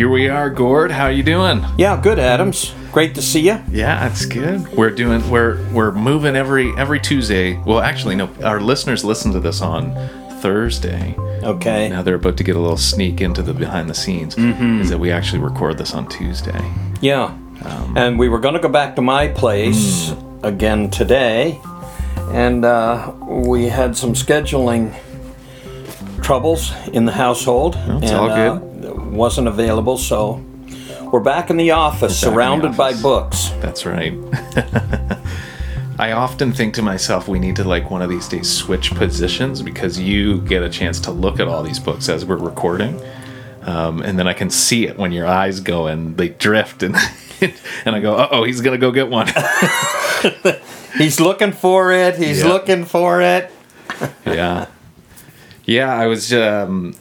Here we are, Gord. How you doing? Yeah, good, Adams. Great to see you. Yeah, that's good. We're doing we're we're moving every every Tuesday. Well, actually, no. Our listeners listen to this on Thursday. Okay. Now they're about to get a little sneak into the behind the scenes. Is that we actually record this on Tuesday? Yeah. and we were going to go back to my place again today, and uh, we had some scheduling troubles in the household. it's and, all uh, wasn't available, so we're back in the office, in the surrounded by office. books. That's right. I often think to myself, we need to like one of these days switch positions because you get a chance to look at all these books as we're recording, um, and then I can see it when your eyes go and they drift, and and I go, uh oh, he's gonna go get one. He's looking for it. He's Yeah. looking for it. yeah, yeah. I was um,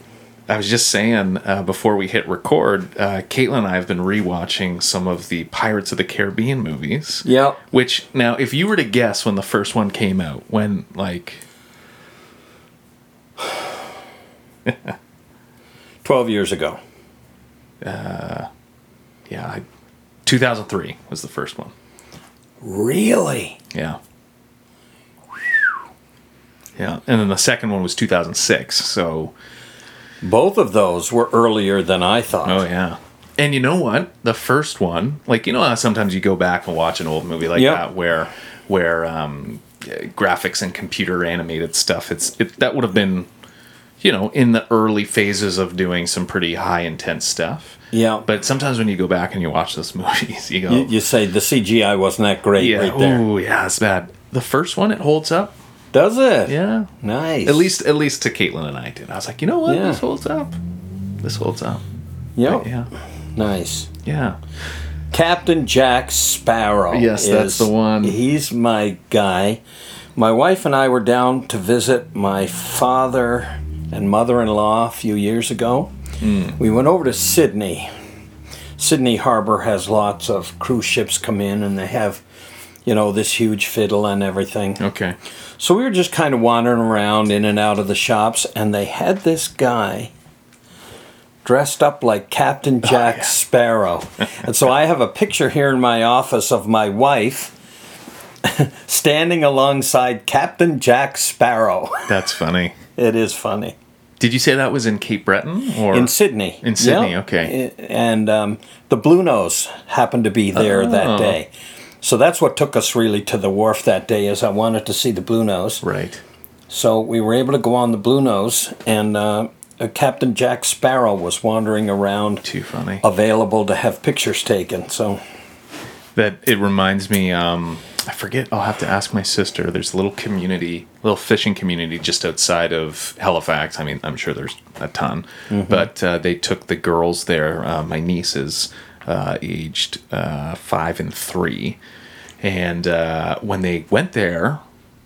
I was just saying uh, before we hit record, uh, Caitlin and I have been rewatching some of the Pirates of the Caribbean movies. Yep. Which now, if you were to guess when the first one came out, when like 12 years ago. Uh, yeah, I, 2003 was the first one. Really? Yeah. Yeah, and then the second one was 2006. So, Both of those were earlier than I thought. oh yeah. And you know what? The first one, like you know, how sometimes you go back and watch an old movie like Yep. that, where where um, graphics and computer animated stuff. It's it, that would have been, you know, in the early phases of doing some pretty high intense stuff. Yeah. But sometimes when you go back and you watch those movies, you go, You, you say the CGI wasn't that great yeah, right there. oh yeah, it's bad. The first one, it holds up. Does it? Yeah, Nice. at least at least to Caitlin and I did. I was like, you know what, Yeah. this holds up. This holds up. Yep. Yeah, Nice. yeah. Captain Jack Sparrow. Yes, that's the one. He's my guy. My wife and I were down to visit my father and mother in law a few years ago. Hmm. We went over to Sydney. Sydney Harbor has lots of cruise ships come in and they have, you know, this huge fiddle and everything. Okay. So we were just kind of wandering around in and out of the shops, and they had this guy dressed up like Captain Jack yeah. Sparrow. and so I have a picture here in my office of my wife standing alongside Captain Jack Sparrow. That's funny. it is funny. Did you say that was in Cape Breton or In Sydney. In Sydney, Yeah. okay. And um, the Bluenose happened to be there Oh. that day. So that's what took us really to the wharf that day is I wanted to see the Bluenose. right? So we were able to go on the Bluenose, and uh, Captain Jack Sparrow was wandering around, Too funny. available to have pictures taken. So That it reminds me. Um, I forget. I'll have to ask my sister. There's a little community, little fishing community just outside of Halifax. I mean, I'm sure there's a ton, but uh, they took the girls there. Uh, my nieces, uh, aged uh, five and three, and uh, when they went there,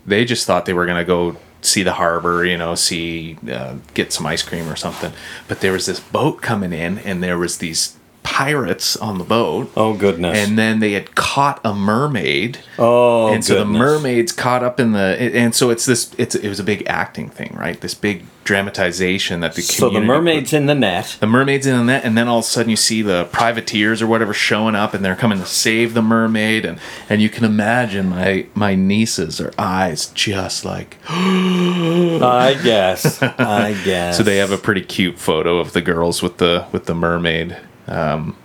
they just thought they were gonna go see the harbor, you know, see uh, get some ice cream or something. But there was this boat coming in, and there was these pirates on the boat. oh goodness, And then they had caught a mermaid. oh and so the mermaid's caught up in the and so it's this it's it was a big acting thing, right? This big dramatization that the So the mermaid's in the net. the mermaid's in the net, and then all of a sudden you see the privateers or whatever showing up, and they're coming to save the mermaid, and and you can imagine my my nieces, eyes just like I guess. I guess. so they have a pretty cute photo of the girls with the with the mermaid. Um,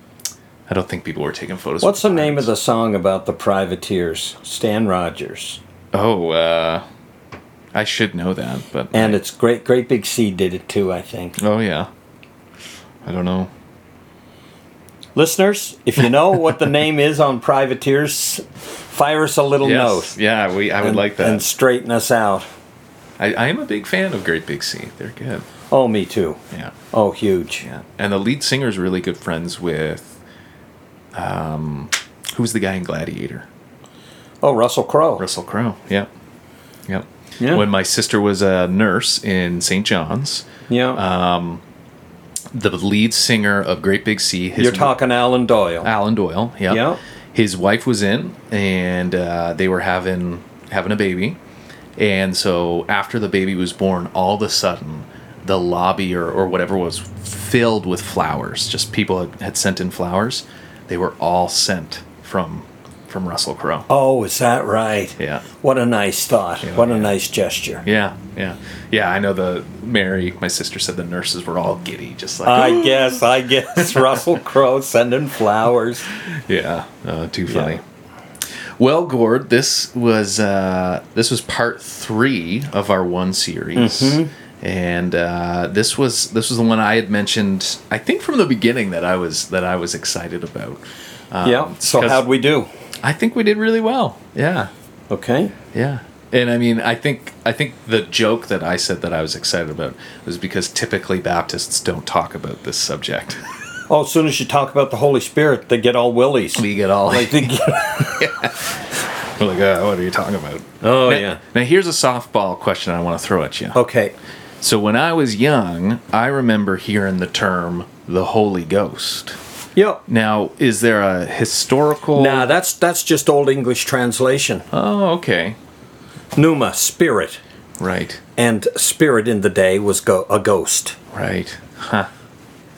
I don't think people were taking photos. What's the name of the song about the privateers? Stan Rogers. Oh, uh, I should know that, but And it's great. Great Big Sea did it too. I think. oh yeah, I don't know. Listeners, if you know what the name is on privateers, fire us a little Yes, note. yeah, we I would and, like that. and straighten us out. I, I am a big fan of Great Big Sea. They're good. Oh, me too. Yeah. Oh, huge. Yeah, and the lead singer is really good friends with, um, who's the guy in Gladiator? Oh, Russell Crowe. Russell Crowe. Yeah, yep. Yeah. When my sister was a nurse in St. John's, Yeah. uh, the lead singer of Great Big Sea, his You're talking Alan Doyle. Alan Doyle. Yeah. Yeah. His wife was in, and uh, they were having having a baby, and so after the baby was born, all of a sudden, the lobby or, or whatever was filled with flowers. Just people had, had sent in flowers. They were all sent from from Russell Crowe. Oh, is that right? Yeah. What a nice thought. Yeah, what a nice gesture. Yeah, yeah, yeah. I know the Mary, my sister said the nurses were all giddy, just like I guess, I guess Russell Crowe sending flowers. Yeah, uh, too funny. Well, Gord, this was uh, this was part three of our one series, and uh, this was this was the one I had mentioned. I think from the beginning that I was that I was excited about. Um, yeah. So how'd we do? I think we did really well. Yeah, Okay. yeah. And I mean, I think I think the joke that I said that I was excited about was because typically Baptists don't talk about this subject. Oh, as soon as you talk about the Holy Spirit, they get all willies. we get all Like they get, We're like, uh, what are you talking about? oh now, yeah. Now here's a softball question I want to throw at you. Okay. So when I was young, I remember hearing the term the Holy Ghost. Yep. Now, is there a historical? Nah, that's that's just old English translation. Oh, okay. Pneuma, spirit, Right. and spirit in the day was go- a ghost. Right. Huh.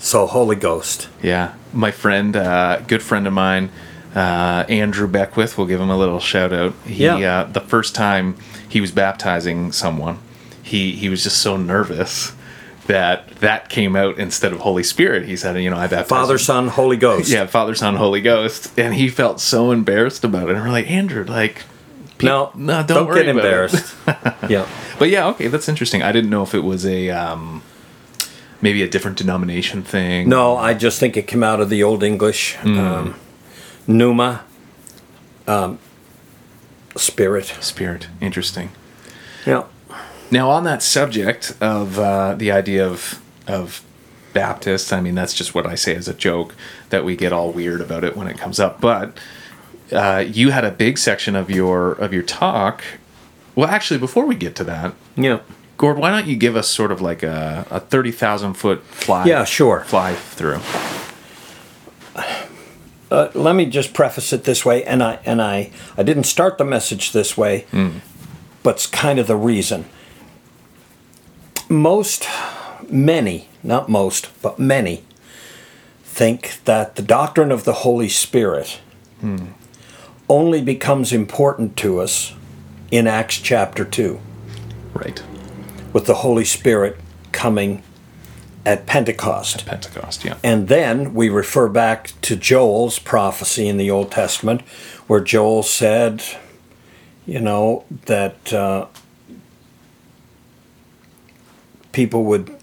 So Holy Ghost. Yeah. My friend, uh, good friend of mine, uh, Andrew Beckwith, we'll give him a little shout out. He, Yeah. uh, the first time he was baptizing someone, he, he was just so nervous that that came out instead of Holy Spirit. He said, you know, I baptized Father, Son, Holy Ghost. yeah, Father, Son, Holy Ghost, and he felt so embarrassed about it. And we're like, Andrew, like, pe- No, no, don't, don't get about it." embarrassed. yeah. But yeah, okay, that's interesting. I didn't know if it was a um, maybe a different denomination thing. No, I just think it came out of the Old English. Um, pneuma, um, spirit. spirit. Interesting. Yeah. Now, on that subject of uh, the idea of of Baptists, I mean that's just what I say as a joke that we get all weird about it when it comes up. But uh, you had a big section of your of your talk. Well, actually, before we get to that, Yeah. Gord, why don't you give us sort of like a, a thirty thousand foot fly? Yeah, sure. Fly through. Uh, let me just preface it this way, and I and I I didn't start the message this way, but it's kind of the reason. Most, many, not most, but many, think that the doctrine of the Holy Spirit only becomes important to us in Acts chapter two, Right. With the Holy Spirit coming at Pentecost. At Pentecost. Yeah. And then we refer back to Joel's prophecy in the Old Testament, where Joel said, you know, that uh, people would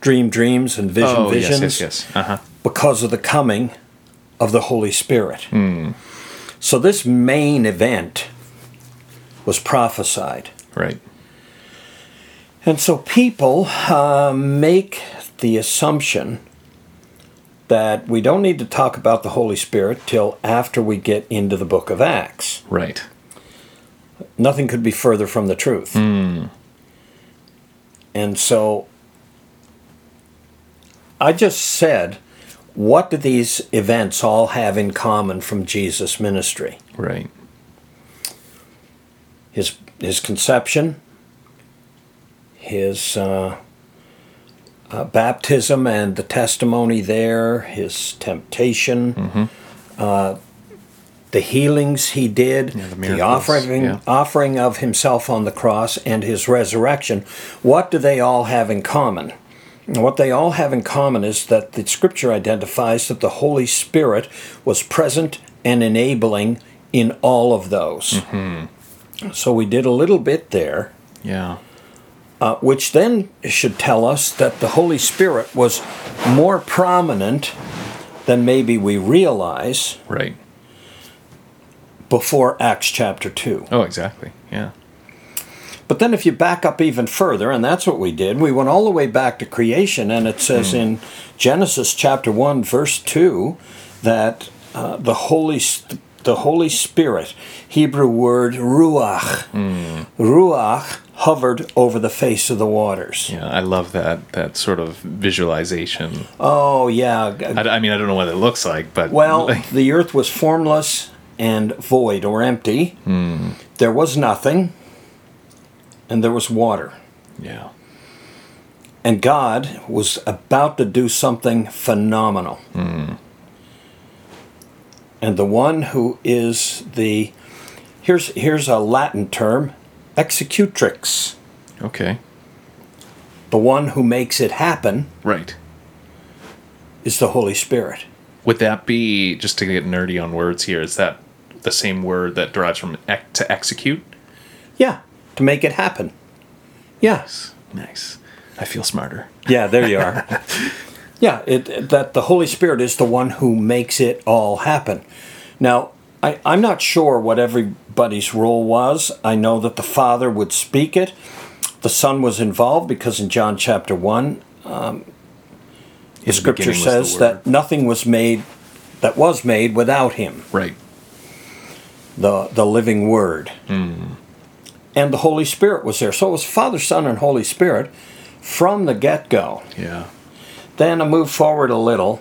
dream dreams and vision oh visions yes, yes, yes. Uh huh. because of the coming of the Holy Spirit. So this main event was prophesied. Right. And so people uh, make the assumption that we don't need to talk about the Holy Spirit till after we get into the book of Acts. Right. Nothing could be further from the truth. And so I just said, what do these events all have in common from Jesus' ministry? Right. his his conception, his uh, uh, baptism and the testimony there, his temptation, uh, the healings he did, the the, offering yeah. offering of himself on the cross, and his resurrection. What do they all have in common? What they all have in common is that the scripture identifies that the Holy Spirit was present and enabling in all of those. So we did a little bit there, Yeah. Uh, which then should tell us that the Holy Spirit was more prominent than maybe we realize Right. before Acts chapter 2. Oh, exactly. Yeah. But then if you back up even further, and that's what we did, we went all the way back to creation, and it says in Genesis chapter 1, verse 2, that uh, the Holy the Holy Spirit, Hebrew word ruach, ruach hovered over the face of the waters. Yeah. I love that that sort of visualization. Oh yeah. I, I mean, I don't know what it looks like, but Well, like, the earth was formless and void or empty. Hmm. There was nothing, and there was water. yeah. And God was about to do something phenomenal. Hmm. And the one who is the here's here's a Latin term, executrix. Okay. The one who makes it happen Right. is the Holy Spirit. Would that be just to get nerdy on words here? Is that the same word that derives from ec- to execute? Yeah, to make it happen. Yeah. Nice. I feel smarter. Yeah, there you are. yeah, it, that the Holy Spirit is the one who makes it all happen. Now, I, I'm not sure what everybody's role was. I know that the Father would speak it. The Son was involved because in John chapter 1, um, the scripture was the says that nothing was made that was made without him, Right. the, the living Word. And the Holy Spirit was there. So it was Father, Son, and Holy Spirit from the get go. Yeah. Then I moved forward a little,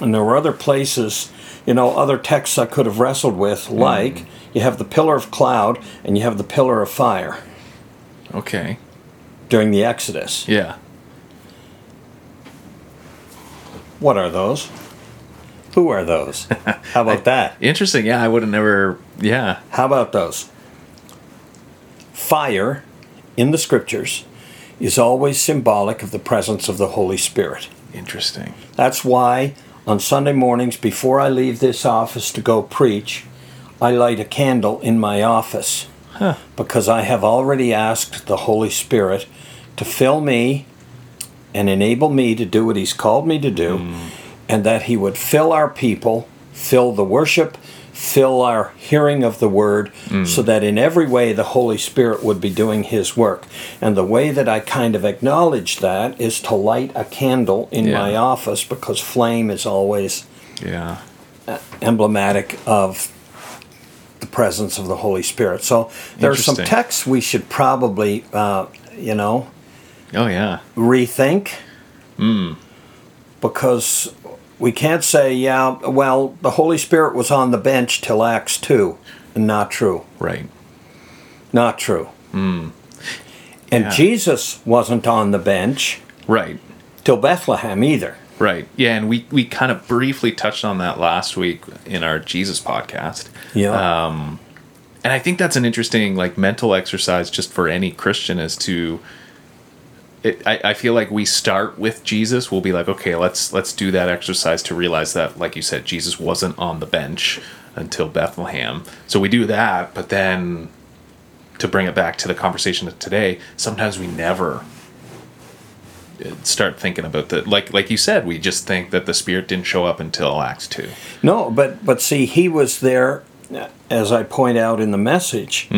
and there were other places, you know, other texts I could have wrestled with, mm-hmm. like you have the pillar of cloud and you have the pillar of fire Okay. during the Exodus. Yeah. What are those? Who are those? How about that? Interesting. Yeah, I would have never. Yeah. How about those? Fire in the scriptures is always symbolic of the presence of the Holy Spirit. Interesting. That's why on Sunday mornings, before I leave this office to go preach, I light a candle in my office Huh. because I have already asked the Holy Spirit to fill me and enable me to do what He's called me to do, mm. and that He would fill our people, fill the worship, fill our hearing of the Word, so that in every way the Holy Spirit would be doing His work. And the way that I kind of acknowledge that is to light a candle in Yeah. my office because flame is always Yeah. emblematic of the presence of the Holy Spirit. So there are some texts we should probably, uh, you know, Oh yeah. rethink. Because we can't say, yeah, well, the Holy Spirit was on the bench till Acts 2. Not true. Right. Not true. And Yeah. Jesus wasn't on the bench Right. till Bethlehem either. Right. Yeah, and we we kind of briefly touched on that last week in our Jesus podcast. Yeah. Um, And I think that's an interesting like mental exercise just for any Christian is to it, I, I feel like we start with Jesus. We'll be like, okay, let's let's do that exercise to realize that, like you said, Jesus wasn't on the bench until Bethlehem. So we do that, but then to bring it back to the conversation of today, sometimes we never uh, start thinking about the like like you said, we just think that the Spirit didn't show up until Acts two. No, but but see, he was there, uh, as I point out in the message.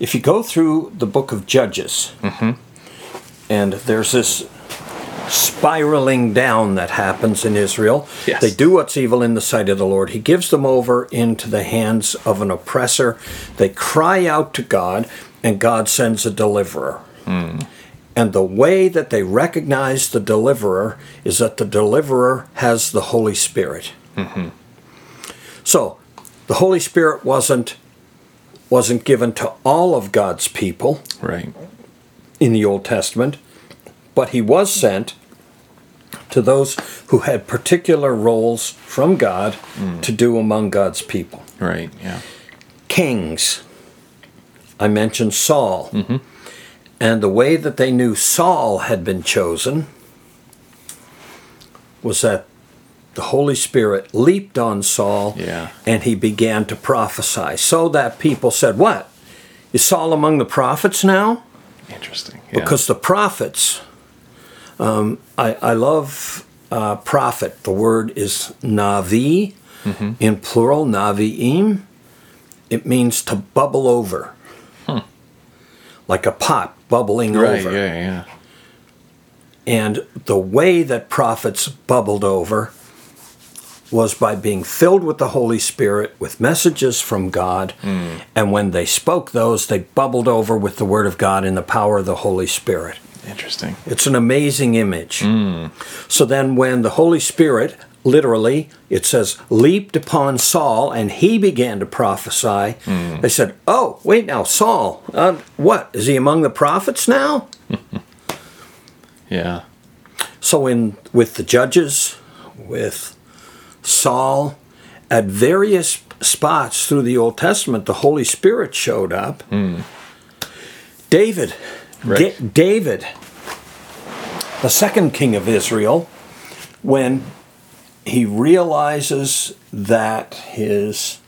If you go through the book of Judges, and there's this spiraling down that happens in Israel. Yes. They do what's evil in the sight of the Lord. He gives them over into the hands of an oppressor. They cry out to God, and God sends a deliverer. Hmm. And the way that they recognize the deliverer is that the deliverer has the Holy Spirit. Mm-hmm. So, the Holy Spirit wasn't wasn't given to all of God's people Right. In the Old Testament, but he was sent to those who had particular roles from God to do among God's people. Right. Yeah. Kings. I mentioned Saul. Mm-hmm. And the way that they knew Saul had been chosen was that the Holy Spirit leaped on Saul Yeah. and he began to prophesy. So that people said, What? Is Saul among the prophets now? Interesting. Yeah. because the prophets um, I, I love uh, prophet the word is navi in plural naviim it means to bubble over like a pot bubbling right. over Yeah. Yeah. and the way that prophets bubbled over was by being filled with the Holy Spirit with messages from God. Hmm. And when they spoke those, they bubbled over with the Word of God in the power of the Holy Spirit. Interesting. It's an amazing image. Hmm. So then, when the Holy Spirit, literally, it says, leaped upon Saul and he began to prophesy, hmm. they said, Oh, wait now, Saul, uh, what? Is he among the prophets now? Yeah. So in with the judges, with Saul, at various spots through the Old Testament, the Holy Spirit showed up. Hmm. David, Right. Da- David, the second king of Israel, when he realizes that his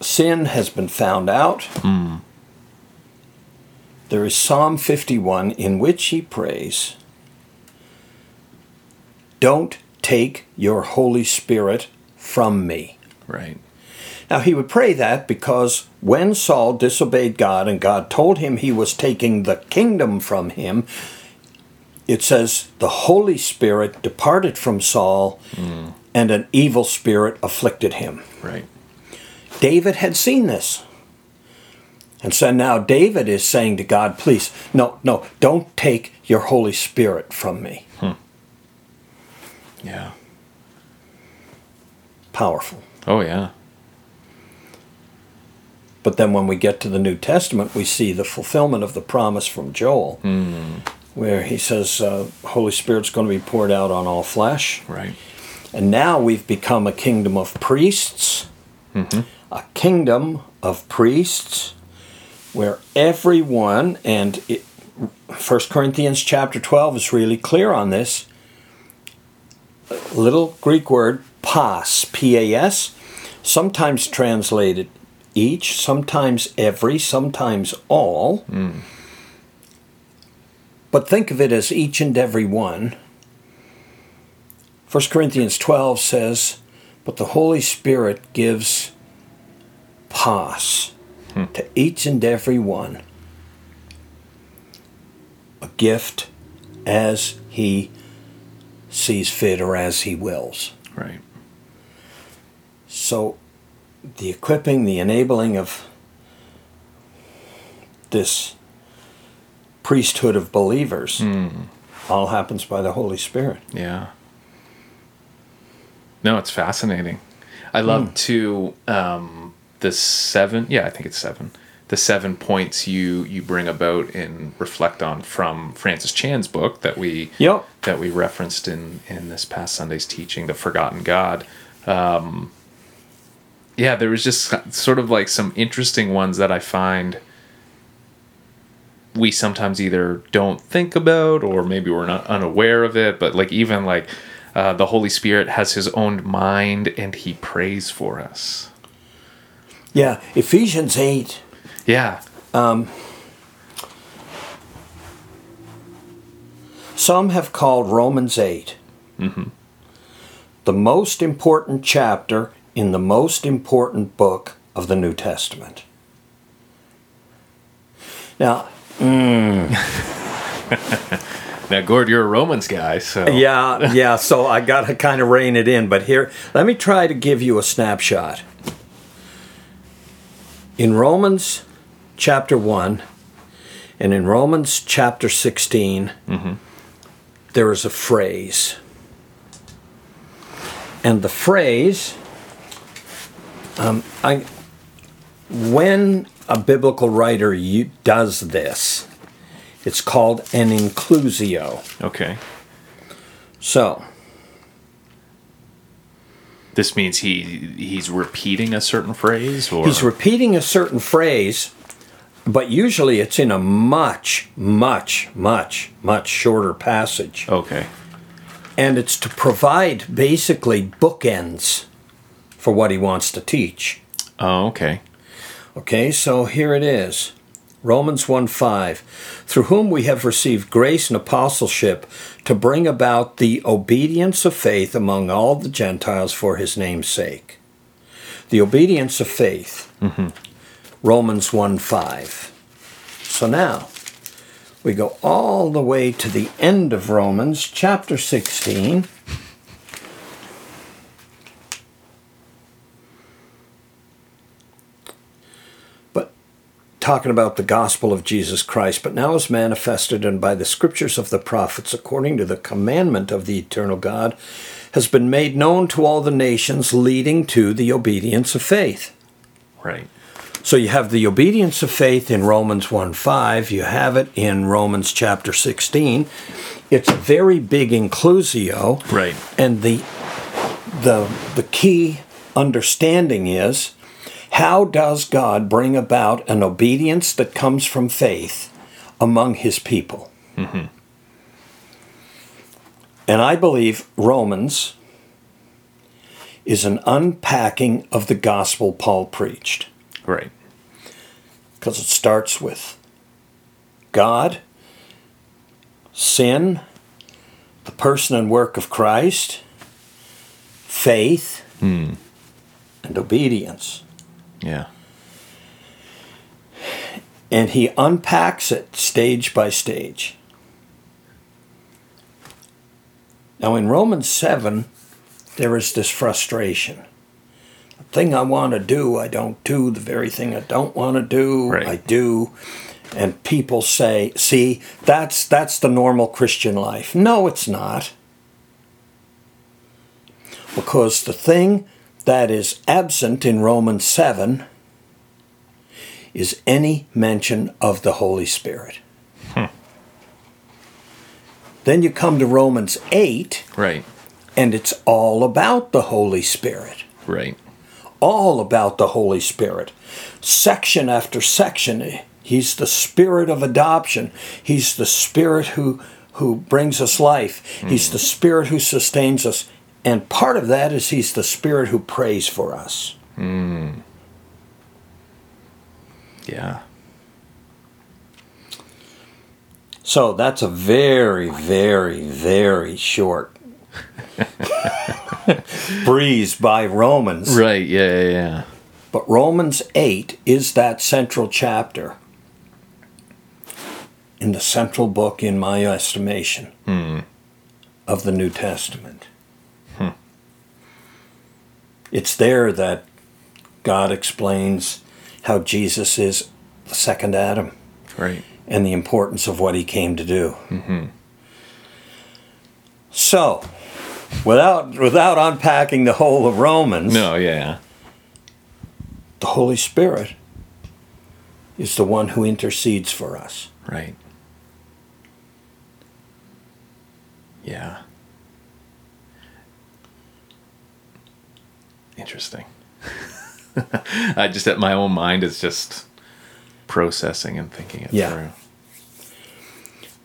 sin has been found out, hmm. there is Psalm 51 in which he prays, Don't take your Holy Spirit from me. Right. Now, he would pray that because when Saul disobeyed God and God told him he was taking the kingdom from him, it says the Holy Spirit departed from Saul hmm. and an evil spirit afflicted him. Right. David had seen this. And so now David is saying to God, please, no, no, don't take your Holy Spirit from me. Yeah. Powerful. Oh yeah. But then when we get to the New Testament, we see the fulfillment of the promise from Joel, where he says, uh, Holy Spirit's going to be poured out on all flesh. Right. And now we've become a kingdom of priests, a kingdom of priests where everyone, and it, 1 Corinthians chapter 12 is really clear on this. Little Greek word, pas, P A S, sometimes translated each, sometimes every, sometimes all. Hmm. But think of it as each and every one. 1 Corinthians 12 says, But the Holy Spirit gives pas hmm. to each and every one a gift as he sees fit or as he wills. Right. So the equipping, the enabling of this priesthood of believers all happens by the Holy Spirit. Yeah. No, it's fascinating. I love to um, the seven. Yeah, I think it's seven. The seven points you you bring about and reflect on from Francis Chan's book that we Yep. that we referenced in in this past Sunday's teaching, the Forgotten God. Um, yeah, there was just sort of like some interesting ones that I find we sometimes either don't think about or maybe we're not unaware of it. But like even like uh, the Holy Spirit has His own mind and He prays for us. Yeah, Ephesians 8 Yeah, um, Some have called Romans 8 mm-hmm. the most important chapter in the most important book of the New Testament. Now, mm. now Gord, you're a Romans guy, so yeah, yeah, so I got to kind of rein it in, but here, let me try to give you a snapshot. In Romans chapter 1 and in Romans chapter 16, there is a phrase. And the phrase, um, I, when a biblical writer u- does this, it's called an inclusio. okay. So, This means he he's repeating a certain phrase, or He's repeating a certain phrase, but usually it's in a much, much, much, much shorter passage. okay. And it's to provide basically bookends for what he wants to teach. Oh, okay. Okay, so here it is. Romans 1 5, through whom we have received grace and apostleship to bring about the obedience of faith among all the Gentiles for his name's sake. The obedience of faith. Mm-hmm. Romans 1 5. So now, we go all the way to the end of Romans, chapter 16. But talking about the gospel of Jesus Christ, but now is manifested and by the scriptures of the prophets, according to the commandment of the eternal God, has been made known to all the nations, leading to the obedience of faith. Right. So you have the obedience of faith in Romans 1 5. You have it in Romans chapter 16. It's a very big inclusio. Right. And the, the, the key understanding is how does God bring about an obedience that comes from faith among his people? Mm-hmm. And I believe Romans is an unpacking of the gospel Paul preached. Right. Because it starts with God, sin, the person and work of Christ, faith, Hmm. and obedience. Yeah. And he unpacks it stage by stage. Now, in Romans 7, there is this frustration. Thing I want to do, I don't do. The very thing I don't want to do, Right. I do. And people say, see, that's, that's the normal Christian life. No, it's not. Because the thing that is absent in Romans 7 is any mention of the Holy Spirit. Hmm. Then you come to Romans 8, Right. and it's all about the Holy Spirit. Right. All about the Holy Spirit. Section after section, He's the Spirit of adoption. He's the Spirit who, who brings us life. He's hmm. the Spirit who sustains us. And part of that is He's the Spirit who prays for us. Hmm. Yeah. So that's a very, very, very short breeze by Romans. Right. Yeah. Yeah. Yeah. But Romans 8 is that central chapter in the central book, in my estimation, hmm. of the New Testament. Hmm. It's there that God explains how Jesus is the second Adam Right. and the importance of what he came to do. Mm-hmm. So, without without unpacking the whole of Romans, No. Yeah. the Holy Spirit is the one who intercedes for us. Right. Yeah. Interesting. I just, at my own mind, is just processing and thinking it Yeah. through.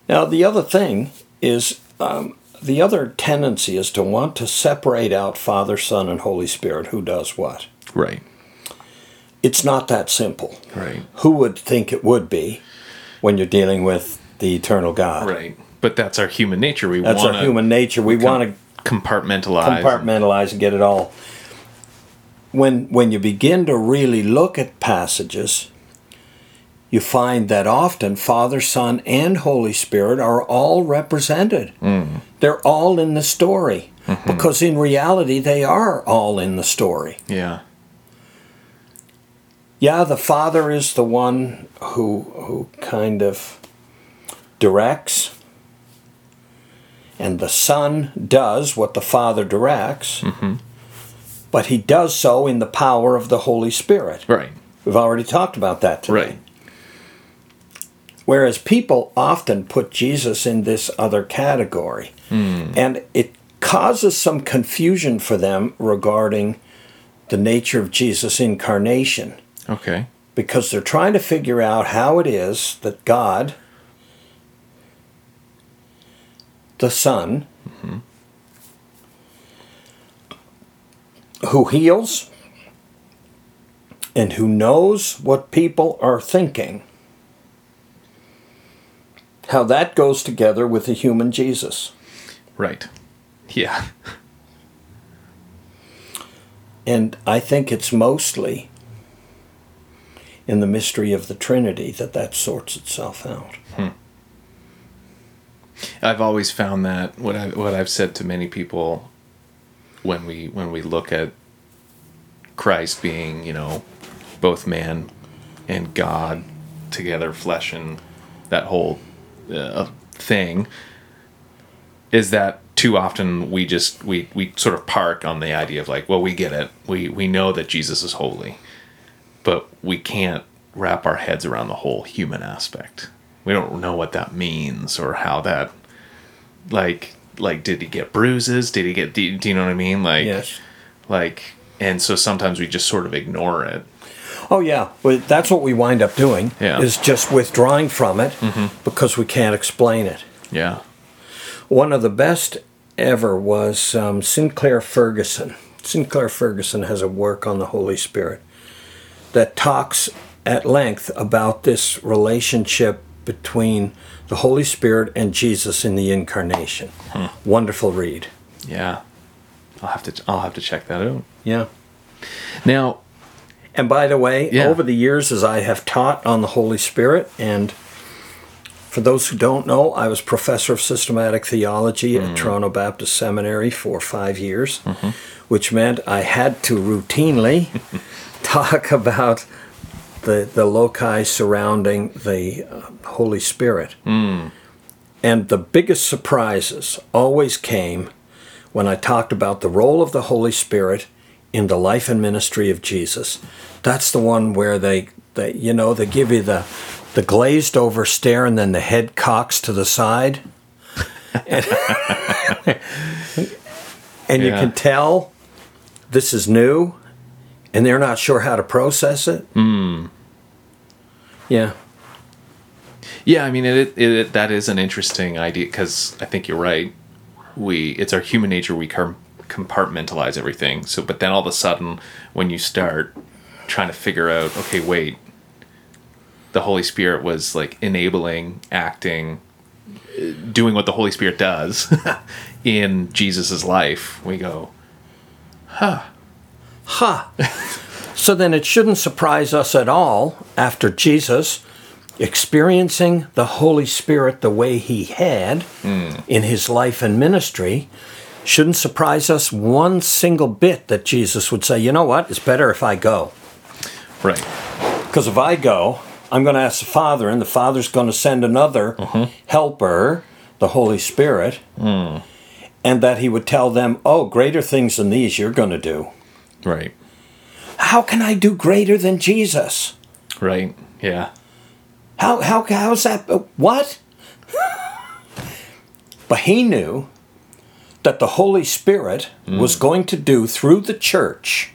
Now, the other thing is um, the other tendency is to want to separate out Father, Son, and Holy Spirit who does what. Right. It's not that simple. Right. Who would think it would be when you're dealing with the eternal God? Right. But that's our human nature. We That's our human nature. We want to compartmentalize. compartmentalize and get it all. When when you begin to really look at passages, you find that often Father, Son, and Holy Spirit are all represented. Mm. They're all in the story mm-hmm. because in reality they are all in the story. Yeah. Yeah, the Father is the one who who kind of directs, and the Son does what the Father directs, mm-hmm. but he does so in the power of the Holy Spirit. Right. We've already talked about that today. Right. Whereas people often put Jesus in this other category, hmm. and it causes some confusion for them regarding the nature of Jesus' incarnation. Okay. because they're trying to figure out how it is that God, the Son, mm-hmm. who heals and who knows what people are thinking, how that goes together with the human Jesus. Right. Yeah. And I think it's mostly in the mystery of the Trinity that that sorts itself out. Hmm. I've always found that what I what I've said to many people when we when we look at Christ being you know both man and God together, flesh and that whole uh, thing, is that too often we just we we sort of park on the idea of like well we get it we we know that Jesus is holy but we can't wrap our heads around the whole human aspect. We don't know what that means or how that, like, like did he get bruises? Did he get? Do, do you know what I mean? Like, Yes. like, and so sometimes we just sort of ignore it. Oh yeah, well, that's what we wind up doing. Yeah. Mm-hmm. Is just withdrawing from it because we can't explain it. Yeah. One of the best ever was um, Sinclair Ferguson. Sinclair Ferguson has a work on the Holy Spirit that talks at length about this relationship between the Holy Spirit and Jesus in the incarnation. Wonderful read. Yeah. I'll have to. I'll have to check that out. Yeah. Now, And by the way, Yeah. over the years, as I have taught on the Holy Spirit, and for those who don't know, I was professor of systematic theology at mm. Toronto Baptist Seminary for five years, mm-hmm. which meant I had to routinely talk about the, the loci surrounding the uh, Holy Spirit. Mm. And the biggest surprises always came when I talked about the role of the Holy Spirit in the life and ministry of Jesus. That's the one where they, they you know, they give you the the glazed over stare and then the head cocks to the side. and and you can tell this is new and they're not sure how to process it. Mm. Yeah. Yeah, I mean, it, it, it that is an interesting idea because I think you're right. We it's our human nature. We com- compartmentalize everything. So, but then all of a sudden, when you start trying to figure out, okay, wait, the Holy Spirit was like enabling, acting, doing what the Holy Spirit does in Jesus's life. We go, Huh. Ha! so then it shouldn't surprise us at all after Jesus experiencing the Holy Spirit the way he had hmm. in his life and ministry. Shouldn't surprise us one single bit that Jesus would say, you know what, it's better if I go. right, Because if I go, I'm going to ask the Father, and the Father's going to send another helper, the Holy Spirit, and that he would tell them, oh, greater things than these you're going to do. right, How can I do greater than Jesus? right, yeah, How how how's that? uh, What? but he knew that the Holy Spirit was mm. going to do through the church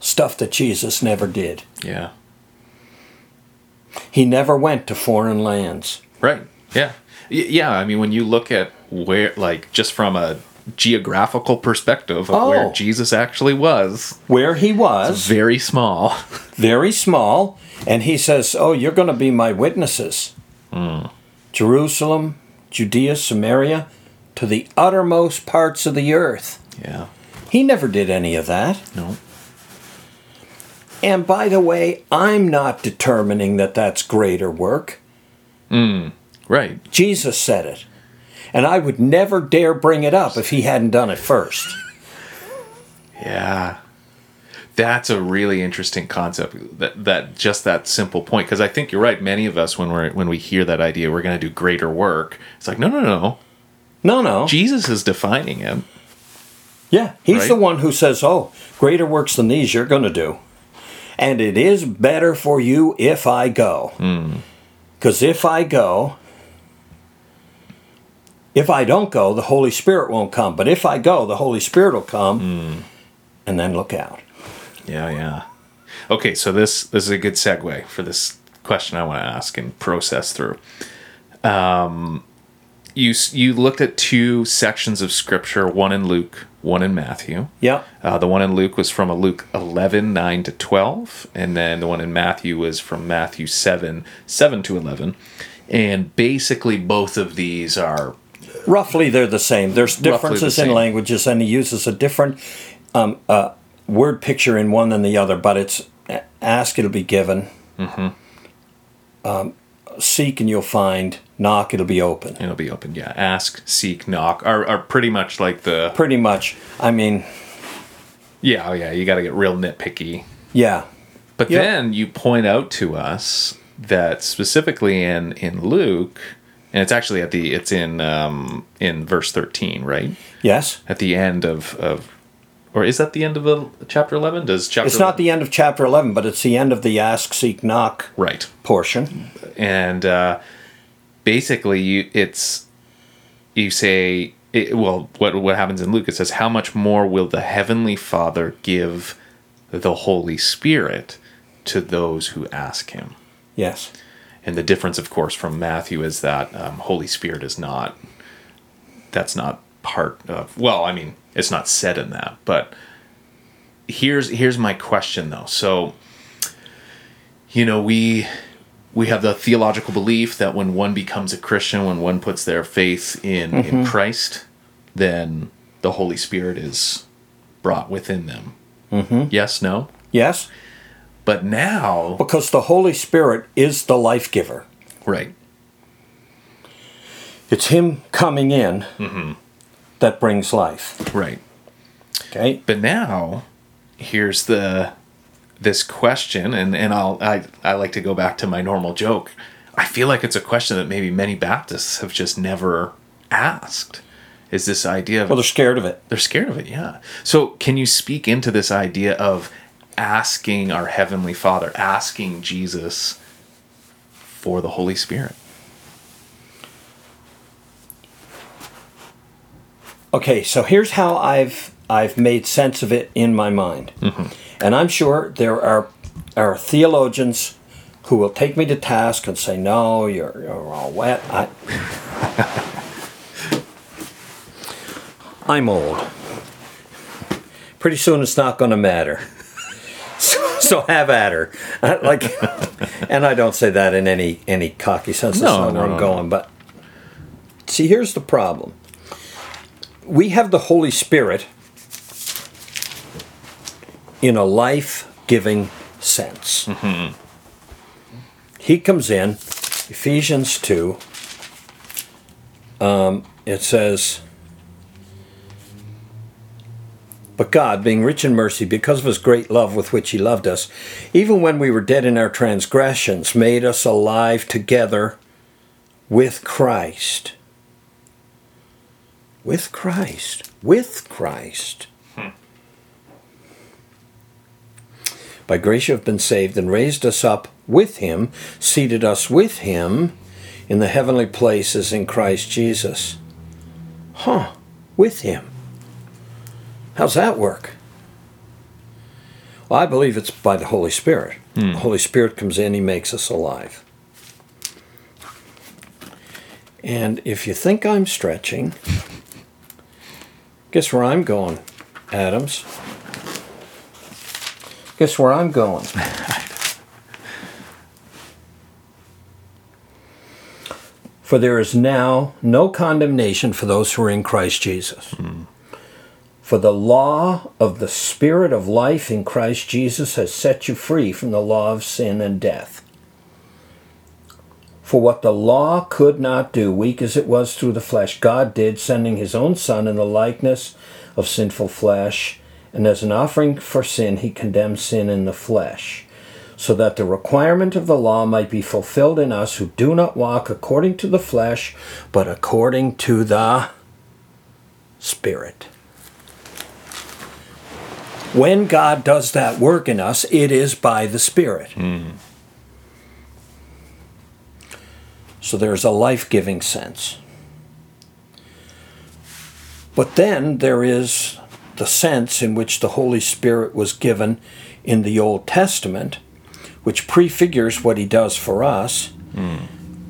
stuff that Jesus never did. yeah, He never went to foreign lands. Right. Yeah. Yeah. I mean, when you look at where, like, just from a geographical perspective of Oh. where Jesus actually was, Where he was, very small. very small, and he says, "Oh, you're going to be my witnesses." Mm. Jerusalem, Judea, Samaria, to the uttermost parts of the earth. yeah. He never did any of that. No. And by the way, I'm not determining that that's greater work. Mm, right. Jesus said it. And I would never dare bring it up if he hadn't done it first. Yeah. That's a really interesting concept. That that just that simple point. Because I think you're right. Many of us, when we're when we hear that idea, we're going to do greater work. It's like no, no, no. No, no. Jesus is defining it. Yeah, he's Right? the one who says, "Oh, greater works than these you're going to do." And it is better for you if I go. Cuz if I go, if I don't go, the Holy Spirit won't come. But if I go, the Holy Spirit will come. And then look out. Yeah, yeah. Okay, so this this is a good segue for this question I want to ask and process through. Um, you you looked at two sections of scripture, one in Luke, one in Matthew. Yeah. Uh, the one in Luke was from a Luke 11, 9 to 12. And then the one in Matthew was from Matthew 7, 7 to 11. And basically, both of these are Roughly, they're the same. There's differences in same. languages, and he uses a different um, uh, word picture in one than the other. But it's ask, it'll be given. Um, seek, and you'll find. Knock, it'll be open. it'll be open. Yeah, ask, seek, knock are, are pretty much like the Pretty much. I mean, yeah, oh yeah. You got to get real nitpicky. yeah. But Yep. then you point out to us that specifically in in Luke, and it's actually at the it's in um, in verse thirteen, right? Yes. At the end of of or is that the end of the chapter 11? Does chapter It's not the end of chapter 11, but it's the end of the ask, seek, knock right? portion. and uh, basically you it's you say it, well what what happens in luke it says how much more will the heavenly father give the holy spirit to those who ask him Yes. and the difference of course from matthew is that um, holy spirit is not that's not part of well i mean it's not said in that but here's here's my question though. So you know we we have the theological belief that when one becomes a christian when one puts their faith in in mm-hmm. christ then the holy spirit is brought within them. Mm-hmm. Yes no? Yes? but now Because the Holy Spirit is the life giver. right. It's Him coming in mm-hmm. That brings life. right Okay? But now, here's the this question, and and I'll I I like to go back to my normal joke. I feel like it's a question that maybe many Baptists have just never asked. Is this idea of Well, they're scared of it. they're scared of it? Yeah. So can you speak into this idea of asking our heavenly Father, asking Jesus for the Holy Spirit? Okay, so here's how I've I've made sense of it in my mind, and I'm sure there are are theologians who will take me to task and say, "No, you're you're all wet." I, I'm old. Pretty soon, it's not going to matter. So, so have at her, Uh, like, and I don't say that in any any cocky sense. That's No, not no, where I'm no. going. But see, here's the problem we have the Holy Spirit in a life giving sense. He comes in, Ephesians 2, um, it says, But God, being rich in mercy, because of his great love with which he loved us, even when we were dead in our transgressions, made us alive together with Christ with Christ. With Christ. Hmm. By grace you have been saved and raised us up with him, seated us with him in the heavenly places in Christ Jesus. Huh, with him. How's that work? Well, I believe it's by the Holy Spirit. Hmm. The Holy Spirit comes in, he makes us alive. And if you think I'm stretching, Guess where I'm going, Adams? Guess where I'm going? for there is now no condemnation for those who are in Christ Jesus. Hmm. For the law of the Spirit of life in Christ Jesus has set you free from the law of sin and death. For what the law could not do, weak as it was through the flesh, God did, sending his own Son in the likeness of sinful flesh. And as an offering for sin, he condemned sin in the flesh, so that the requirement of the law might be fulfilled in us who do not walk according to the flesh, but according to the Spirit. When God does that work in us, it is by the Spirit. Mm-hmm. So there's a life giving sense. But then there is the sense in which the Holy Spirit was given in the Old Testament, which prefigures what he does for us, hmm.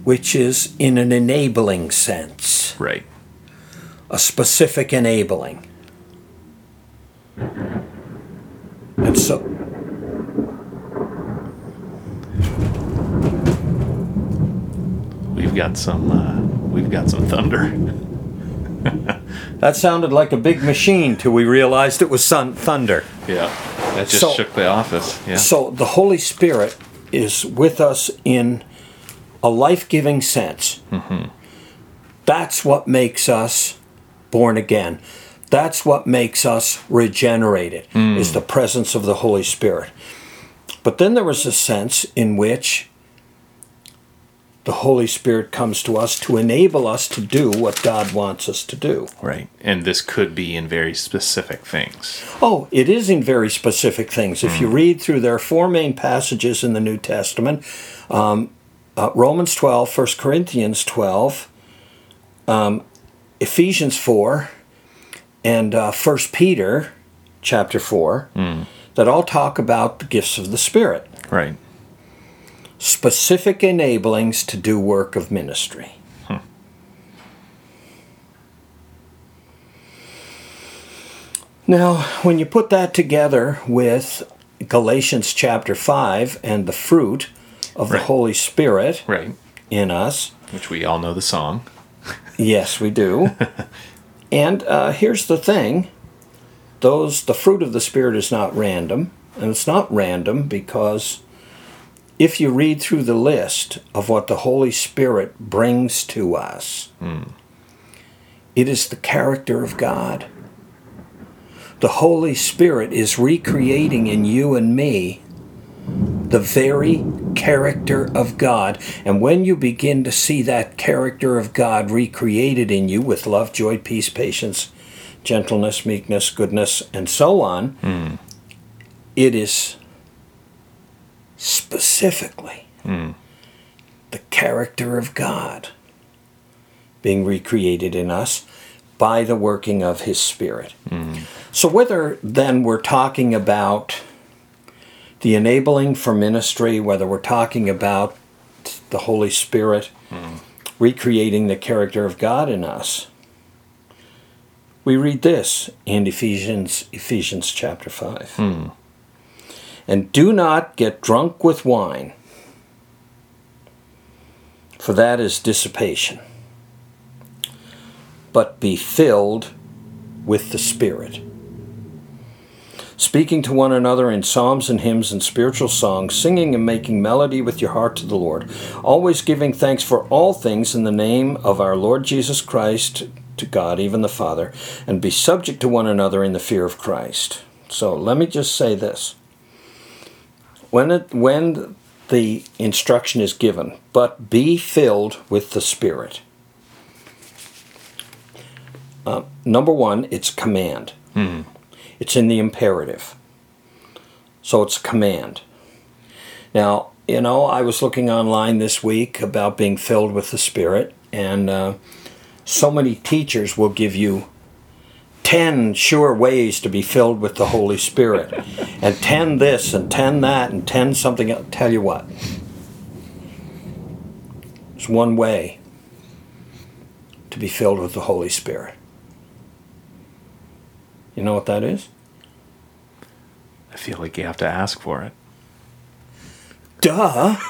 which is in an enabling sense, Right. a specific enabling. And so, got some uh, we've got some thunder. that sounded like a big machine till we realized it was sun- thunder. Yeah. That just So- shook the office. Yeah. So the Holy Spirit is with us in a life giving sense. Mm-hmm. That's what makes us born again. That's what makes us regenerated, is the presence of the Holy Spirit. But then there was a sense in which the Holy Spirit comes to us to enable us to do what God wants us to do. Right. And this could be in very specific things. Oh, it is in very specific things. If you read through, there are four main passages in the New Testament um, uh, Romans 12, 1 Corinthians 12, um, Ephesians 4, and uh, 1 Peter chapter 4 that all talk about the gifts of the Spirit, Right. Specific enablings to do work of ministry. Now, when you put that together with Galatians chapter 5 and the fruit of the Holy Spirit Right. in us, Which we all know the song. Yes, we do. and uh, here's the thing: those the fruit of the spirit is not random, and it's not random because if you read through the list of what the Holy Spirit brings to us, hmm. it is the character of God. The Holy Spirit is recreating in you and me the very character of God. And when you begin to see that character of God recreated in you with love, joy, peace, patience, gentleness, meekness, goodness, and so on, hmm. it is specifically the character of God being recreated in us by the working of His Spirit. So, whether then we're talking about the enabling for ministry, whether we're talking about the Holy Spirit recreating the character of God in us. We read this in Ephesians Ephesians chapter 5. And do not get drunk with wine, for that is dissipation, but be filled with the Spirit speaking to one another in psalms and hymns and spiritual songs, singing and making melody with your heart to the Lord, always giving thanks for all things in the name of our Lord Jesus Christ to God, even the Father, and be subject to one another in the fear of Christ. So let me just say this. When it when the instruction is given, but be filled with the Spirit. Uh, number one, it's command. It's in the imperative. So it's command. Now, you know, I was looking online this week about being filled with the Spirit, and uh, so many teachers will give you 10 sure ways to be filled with the Holy Spirit, and 10 this, and 10 that, and 10 something else. Tell you what, there's one way to be filled with the Holy Spirit. You know what that is? I feel like you have to ask for it. Duh.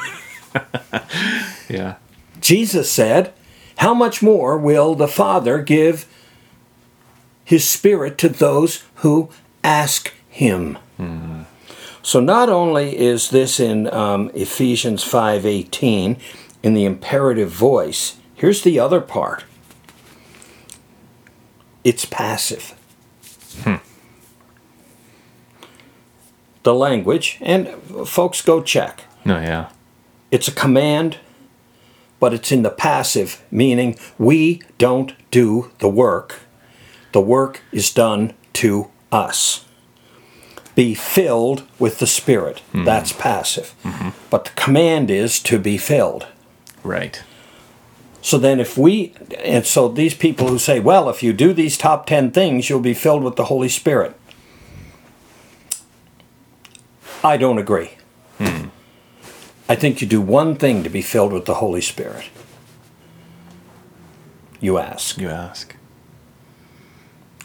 Yeah. Jesus said, How much more will the Father give his Spirit to those who ask him? So not only is this in um, Ephesians 5.18 in the imperative voice, here's the other part. It's passive. The language, and folks go check. No, yeah. It's a command, but it's in the passive, meaning we don't do the work. The work is done to us. Be filled with the Spirit. Mm-hmm. That's passive. Mm-hmm. But the command is to be filled. Right. So then, if we, and so these people who say, well, if you do these top 10 things, you'll be filled with the Holy Spirit. I don't agree. Hmm. I think you do one thing to be filled with the Holy Spirit. You ask. You ask.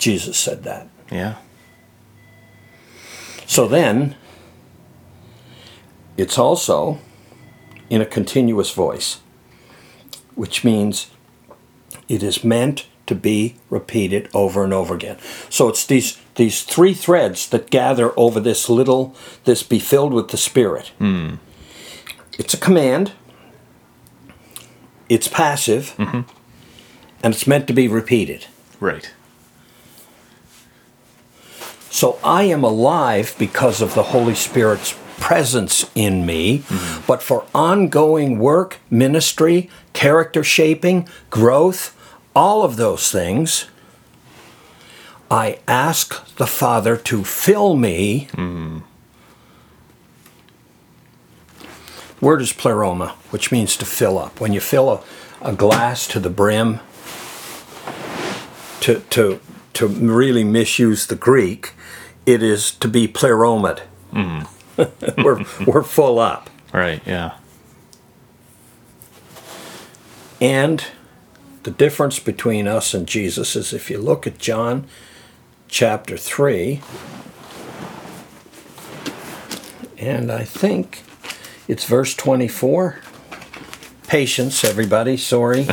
Jesus said that. Yeah. So then, it's also in a continuous voice, which means it is meant to be repeated over and over again. So it's these these three threads that gather over this little this be filled with the Spirit. It's a command. It's passive, Mm-hmm. and it's meant to be repeated. Right. So I am alive because of the Holy Spirit's presence in me, mm-hmm. but for ongoing work, ministry, character shaping, growth, all of those things, I ask the Father to fill me. Mm-hmm. Word is pleroma, which means to fill up. When you fill a, a glass to the brim, to, to, to really misuse the Greek, it is to be pleromed. Mm-hmm. we're, we're full up. Right. Yeah. And the difference between us and Jesus is if you look at John chapter 3, and I think it's verse 24. Patience, everybody, sorry.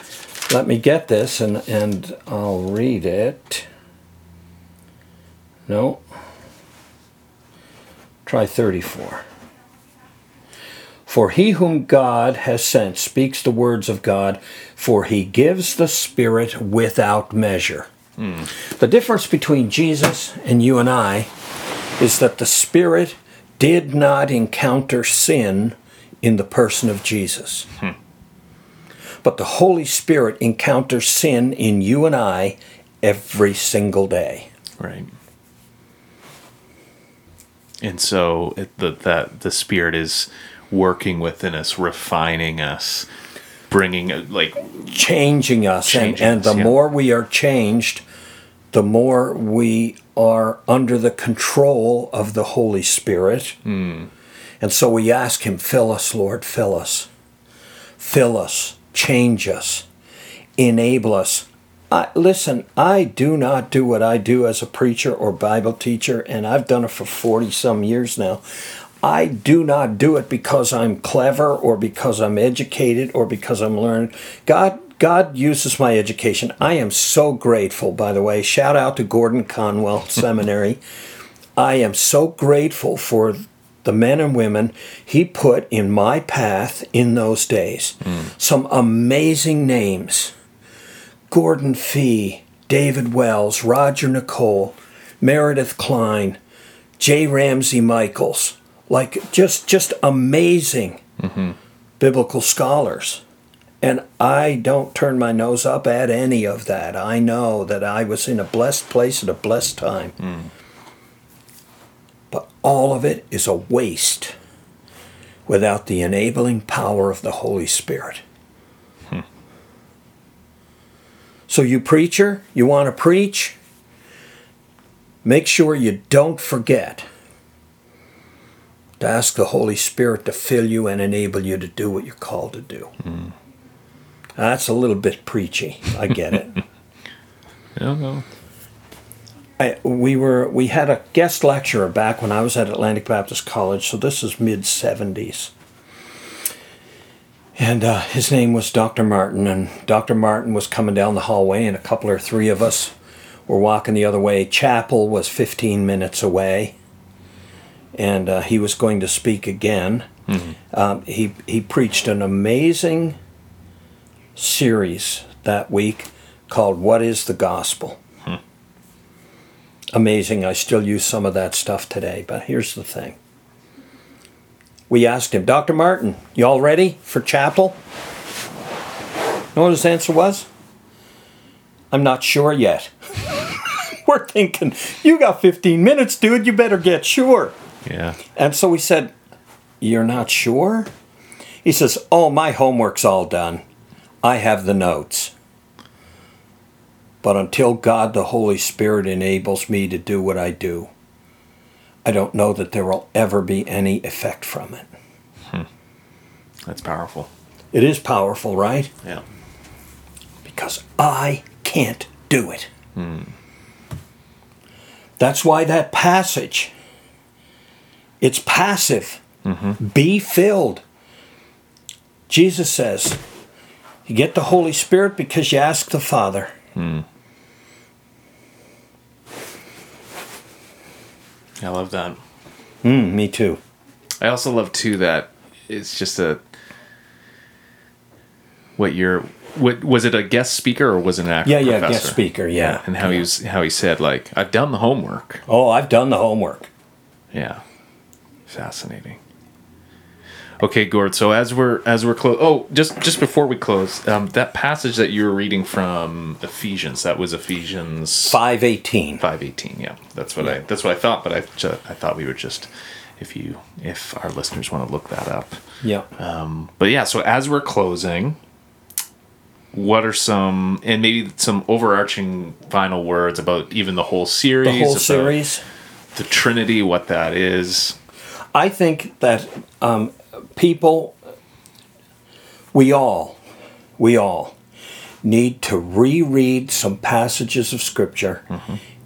Let me get this and, and I'll read it. No. Try 34. For he whom God has sent speaks the words of God, for he gives the Spirit without measure. Hmm. The difference between Jesus and you and I is that the Spirit did not encounter sin in the person of Jesus. Hmm. But the Holy Spirit encounters sin in you and I every single day. Right. And so it, the, that the spirit is working within us, refining us, bringing uh, like changing us. Changing and, and us, the yeah. more we are changed the more we are under the control of the holy spirit. Hmm. and so we ask him fill us lord fill us. Fill us. Change us. Enable us I, listen i do not do what i do as a preacher or bible teacher and i've done it for 40 some years now I do not do it because I'm clever or because I'm educated or because I'm learned. God God uses my education. I am so grateful, by the way. Shout out to Gordon Conwell Seminary. I am so grateful for the men and women he put in my path in those days. Hmm. Some amazing names. Gordon Fee, David Wells, Roger Nicole, Meredith Kline, J. Ramsey Michaels, like just just amazing mm-hmm. biblical scholars. And I don't turn my nose up at any of that. I know that I was in a blessed place at a blessed time. Mm. But all of it is a waste without the enabling power of the Holy Spirit. So, you preacher, you want to preach? Make sure you don't forget to ask the Holy Spirit to fill you and enable you to do what you're called to do. Hmm. That's a little bit preachy. I get it. no, no. I, we were we had a guest lecturer back when I was at Atlantic Baptist College, so this is mid '70s, and uh, his name was Dr. Martin. And Dr. Martin was coming down the hallway, and a couple or three of us were walking the other way. Chapel was 15 minutes away, and uh, he was going to speak again. Um, he he preached an amazing series that week called "What Is the Gospel." amazing. I still use some of that stuff today. But here's the thing. We asked him, Dr. Martin, you all ready for chapel? know what his answer was? I'm not sure yet. We're thinking, you got 15 minutes, dude. You better get sure. Yeah. And so we said, You're not sure? He says, Oh, my homework's all done. I have the notes. But until God the Holy Spirit enables me to do what I do, I don't know that there will ever be any effect from it. That's powerful. It is powerful, right? Yeah. Because I can't do it. Hmm. That's why that passage, it's passive. Mm-hmm. Be filled. Jesus says, you get the Holy Spirit because you ask the Father. Hmm. I love that. Mm, me too. I also love too that it's just a what you're what was it a guest speaker or was it an actual Yeah, yeah, professor? guest speaker, yeah. and how he was how he said like I've done the homework. Oh, I've done the homework. Yeah. Fascinating. Okay, Gord. So as we're as we're close, oh, just just before we close, um, that passage that you were reading from Ephesians, that was Ephesians Five eighteen. five eighteen. Yeah, that's what I that's what I thought. But I ju- I thought we would just if you if our listeners want to look that up. Yeah. Um, but yeah, so as we're closing, what are some and maybe some overarching final words about even the whole series? the whole series. the Trinity, what that is. I think that um, people, we all, we all need to reread some passages of Scripture,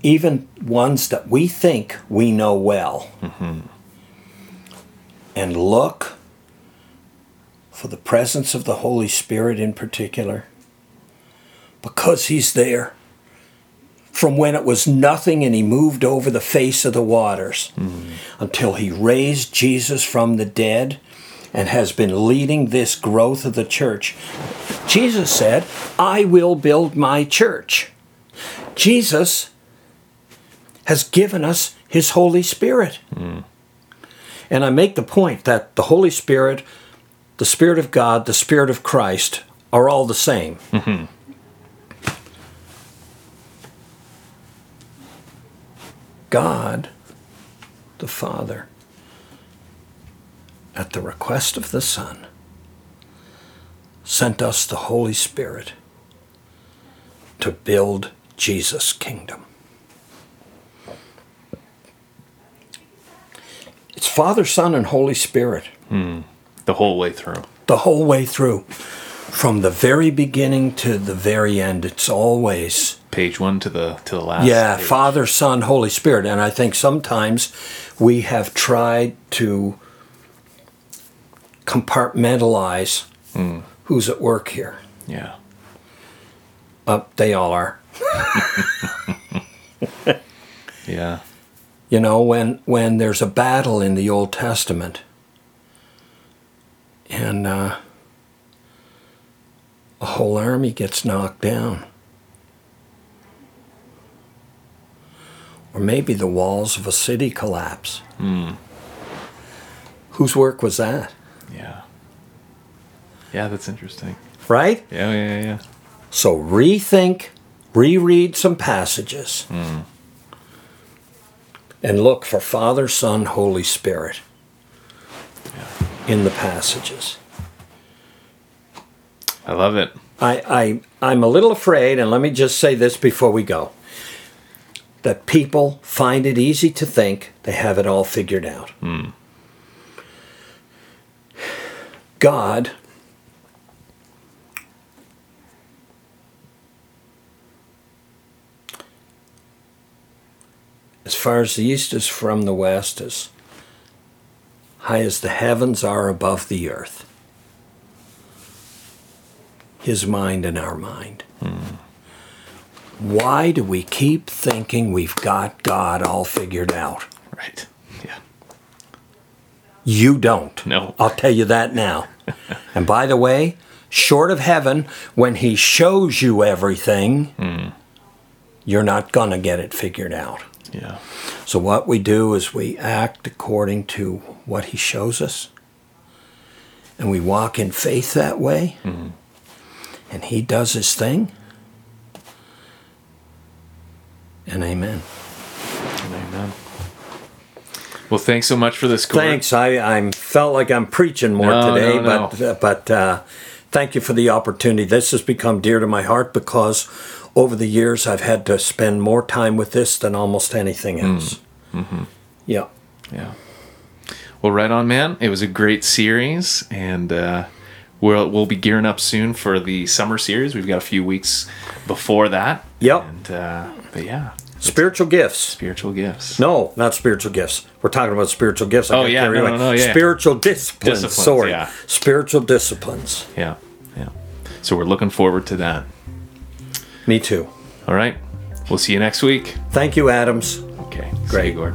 even ones that we think we know well, and look for the presence of the Holy Spirit in particular, because He's there. From when it was nothing and he moved over the face of the waters until he raised Jesus from the dead and has been leading this growth of the church. Jesus said, I will build my church. Jesus has given us his Holy Spirit. Hmm. And I make the point that the Holy Spirit, the Spirit of God, the Spirit of Christ are all the same. Mm-hmm. God, the Father, at the request of the Son, sent us the Holy Spirit to build Jesus' kingdom. It's Father, Son, and Holy Spirit hmm. The whole way through. the whole way through. From the very beginning to the very end, it's always Page one to the to the last. Yeah, page. Father, Son, Holy Spirit. And I think sometimes we have tried to compartmentalize who's at work here. Yeah. Uh, they all are. Yeah. You know, when when there's a battle in the Old Testament, and uh, a whole army gets knocked down, or maybe the walls of a city collapse. Mm. Whose work was that? Yeah. Yeah, that's interesting. Right. Yeah, yeah, yeah. So rethink, reread some passages, hmm. and look for Father, Son, Holy Spirit in the passages. I love it. I, I, I'm a little afraid, and let me just say this before we go that people find it easy to think they have it all figured out. Hmm. God as far as the east is from the west, as high as the heavens are above the earth. His mind and our mind. Hmm. Why do we keep thinking we've got God all figured out? Right. Yeah. You don't. No. I'll tell you that now. and by the way, short of heaven, when He shows you everything, hmm. you're not going to get it figured out. Yeah. So, what we do is we act according to what He shows us, and we walk in faith that way, and He does His thing. And amen. And Amen. Well, thanks so much for this. Gord. Thanks. I I felt like I'm preaching more No, today, no, but uh, but uh, thank you for the opportunity. This has become dear to my heart because over the years I've had to spend more time with this than almost anything else. Mm-hmm. Yeah. Yeah. Well, right on, man. It was a great series, and uh, we'll we'll be gearing up soon for the summer series. We've got a few weeks before that. Yep. And uh, but yeah, Spiritual gifts. spiritual gifts. No, not spiritual gifts. We're talking about spiritual gifts. I Oh, yeah, no, no, no, yeah. Spiritual disciplines. Disciplines, Sorry. yeah. Spiritual disciplines. Yeah. Yeah. So we're looking forward to that. Me too. All right. We'll see you next week. Thank you, Adams. Okay. See Great. you, Gord.